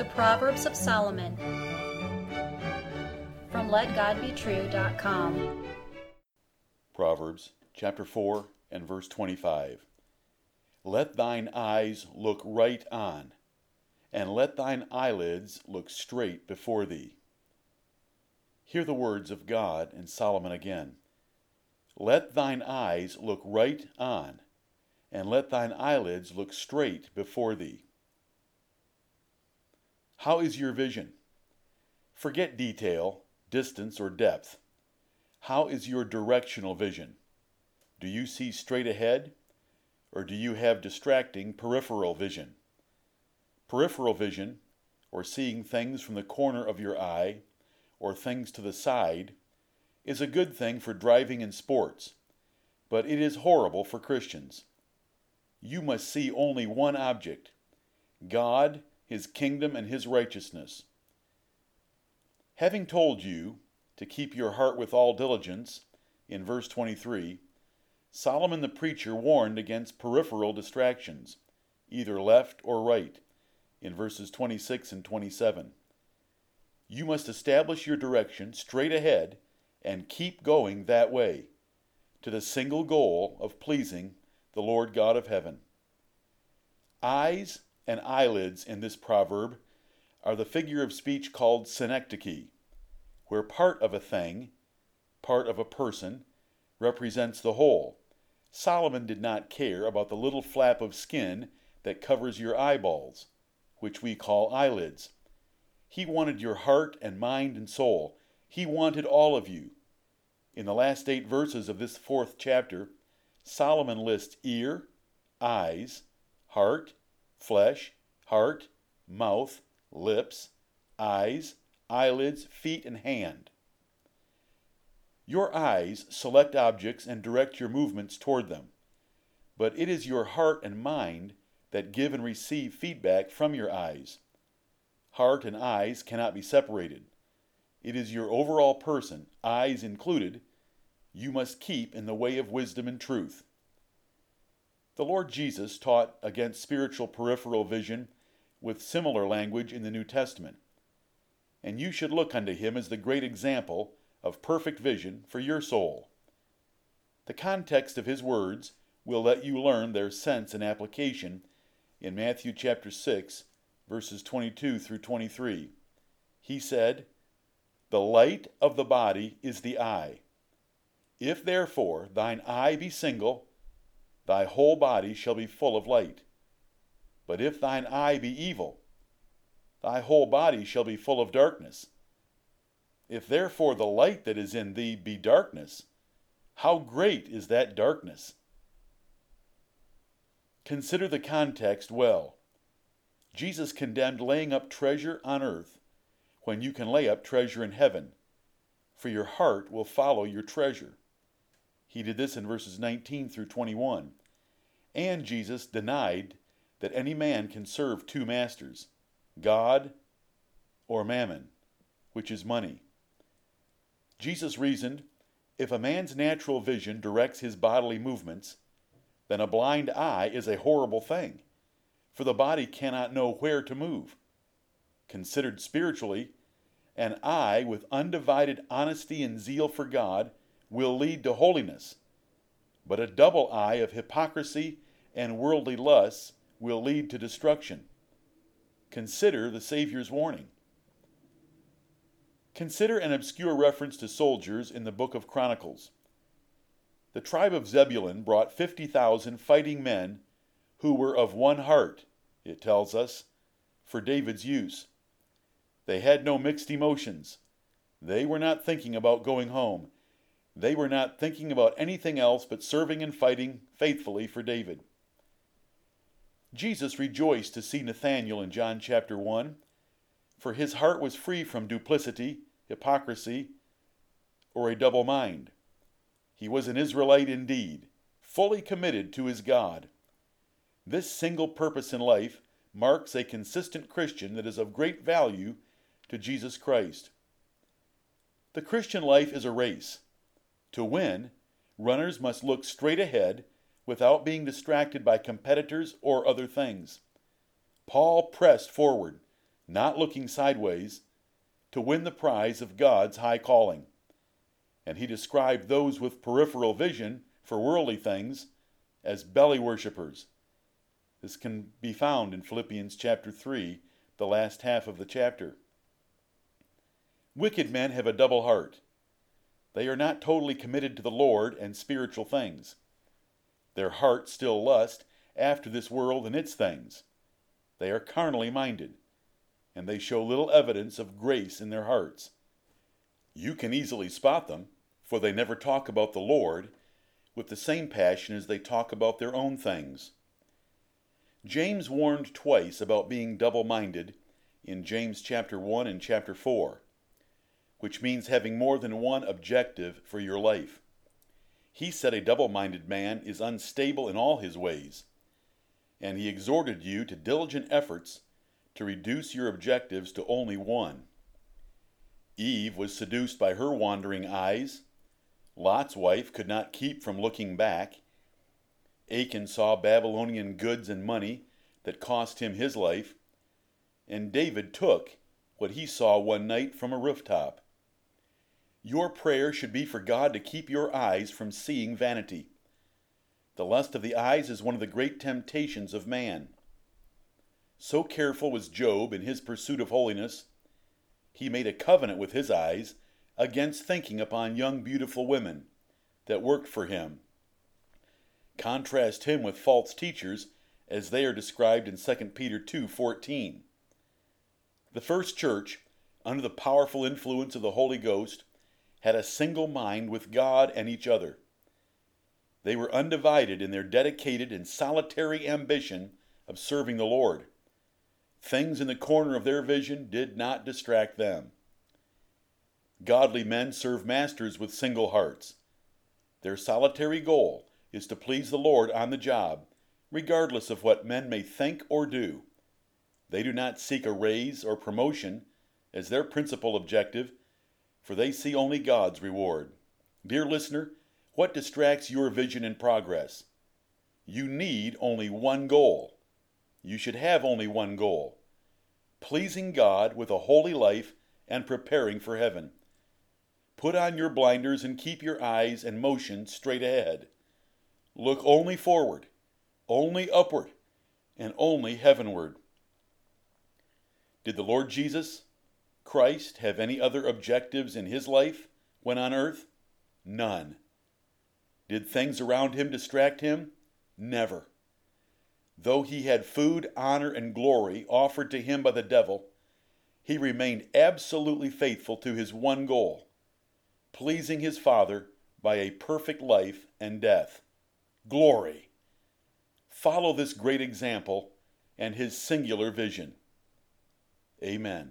The Proverbs of Solomon from LetGodBetrue.com. Proverbs chapter 4 and verse 25. Let thine eyes look right on, and let thine eyelids look straight before thee. Hear the words of God and Solomon again. Let thine eyes look right on, and let thine eyelids look straight before thee. How is your vision? Forget detail, distance, or depth. How is your directional vision? Do you see straight ahead, or do you have distracting peripheral vision? Peripheral vision, or seeing things from the corner of your eye, or things to the side, is a good thing for driving and sports, but it is horrible for Christians. You must see only one object God his kingdom and his righteousness. Having told you to keep your heart with all diligence, in verse 23, Solomon the preacher warned against peripheral distractions, either left or right, in verses 26 and 27. You must establish your direction straight ahead and keep going that way, to the single goal of pleasing the Lord God of heaven. Eyes and eyelids in this proverb are the figure of speech called synecdoche, where part of a thing, part of a person, represents the whole. Solomon did not care about the little flap of skin that covers your eyeballs, which we call eyelids. He wanted your heart and mind and soul. He wanted all of you. In the last eight verses of this fourth chapter, Solomon lists ear, eyes, heart, flesh, heart, mouth, lips, eyes, eyelids, feet, and hand. Your eyes select objects and direct your movements toward them, but it is your heart and mind that give and receive feedback from your eyes. Heart and eyes cannot be separated. It is your overall person, eyes included, you must keep in the way of wisdom and truth. The Lord Jesus taught against spiritual peripheral vision with similar language in the New Testament. And you should look unto him as the great example of perfect vision for your soul. The context of his words will let you learn their sense and application in Matthew chapter 6, verses 22 through 23. He said, The light of the body is the eye. If therefore thine eye be single, thy whole body shall be full of light. But if thine eye be evil, thy whole body shall be full of darkness. If therefore the light that is in thee be darkness, how great is that darkness? Consider the context well. Jesus condemned laying up treasure on earth when you can lay up treasure in heaven, for your heart will follow your treasure. He did this in verses 19 through 21. And Jesus denied that any man can serve two masters, God or mammon, which is money. Jesus reasoned if a man's natural vision directs his bodily movements, then a blind eye is a horrible thing, for the body cannot know where to move. Considered spiritually, an eye with undivided honesty and zeal for God will lead to holiness, but a double eye of hypocrisy and worldly lusts will lead to destruction. Consider the Savior's warning. Consider an obscure reference to soldiers in the book of Chronicles. The tribe of Zebulun brought 50,000 fighting men who were of one heart, it tells us, for David's use. They had no mixed emotions. They were not thinking about going home. They were not thinking about anything else but serving and fighting faithfully for David. Jesus rejoiced to see Nathanael in John chapter 1, for his heart was free from duplicity, hypocrisy, or a double mind. He was an Israelite indeed, fully committed to his God. This single purpose in life marks a consistent Christian that is of great value to Jesus Christ. The Christian life is a race. To win, runners must look straight ahead without being distracted by competitors or other things. Paul pressed forward, not looking sideways, to win the prize of God's high calling. And he described those with peripheral vision for worldly things as belly worshippers. This can be found in Philippians chapter 3, the last half of the chapter. Wicked men have a double heart. They are not totally committed to the Lord and spiritual things. Their hearts still lust after this world and its things. They are carnally minded, and they show little evidence of grace in their hearts. You can easily spot them, for they never talk about the Lord with the same passion as they talk about their own things. James warned twice about being double minded in James chapter 1 and chapter 4, which means having more than one objective for your life. He said a double minded man is unstable in all his ways, and he exhorted you to diligent efforts to reduce your objectives to only one. Eve was seduced by her wandering eyes. Lot's wife could not keep from looking back. Achan saw Babylonian goods and money that cost him his life, and David took what he saw one night from a rooftop. Your prayer should be for God to keep your eyes from seeing vanity. The lust of the eyes is one of the great temptations of man. So careful was Job in his pursuit of holiness, he made a covenant with his eyes against thinking upon young beautiful women that worked for him. Contrast him with false teachers as they are described in 2 Peter 2:14. The first church, under the powerful influence of the Holy Ghost, had a single mind with God and each other. They were undivided in their dedicated and solitary ambition of serving the Lord. Things in the corner of their vision did not distract them. Godly men serve masters with single hearts. Their solitary goal is to please the Lord on the job, regardless of what men may think or do. They do not seek a raise or promotion as their principal objective, for they see only God's reward. Dear listener, what distracts your vision and progress? You need only one goal. You should have only one goal pleasing God with a holy life and preparing for heaven. Put on your blinders and keep your eyes and motion straight ahead. Look only forward, only upward, and only heavenward. Did the Lord Jesus Christ have any other objectives in his life when on earth? None. Did things around him distract him? Never. Though he had food, honor, and glory offered to him by the devil, he remained absolutely faithful to his one goal pleasing his Father by a perfect life and death. Glory! Follow this great example and his singular vision. Amen.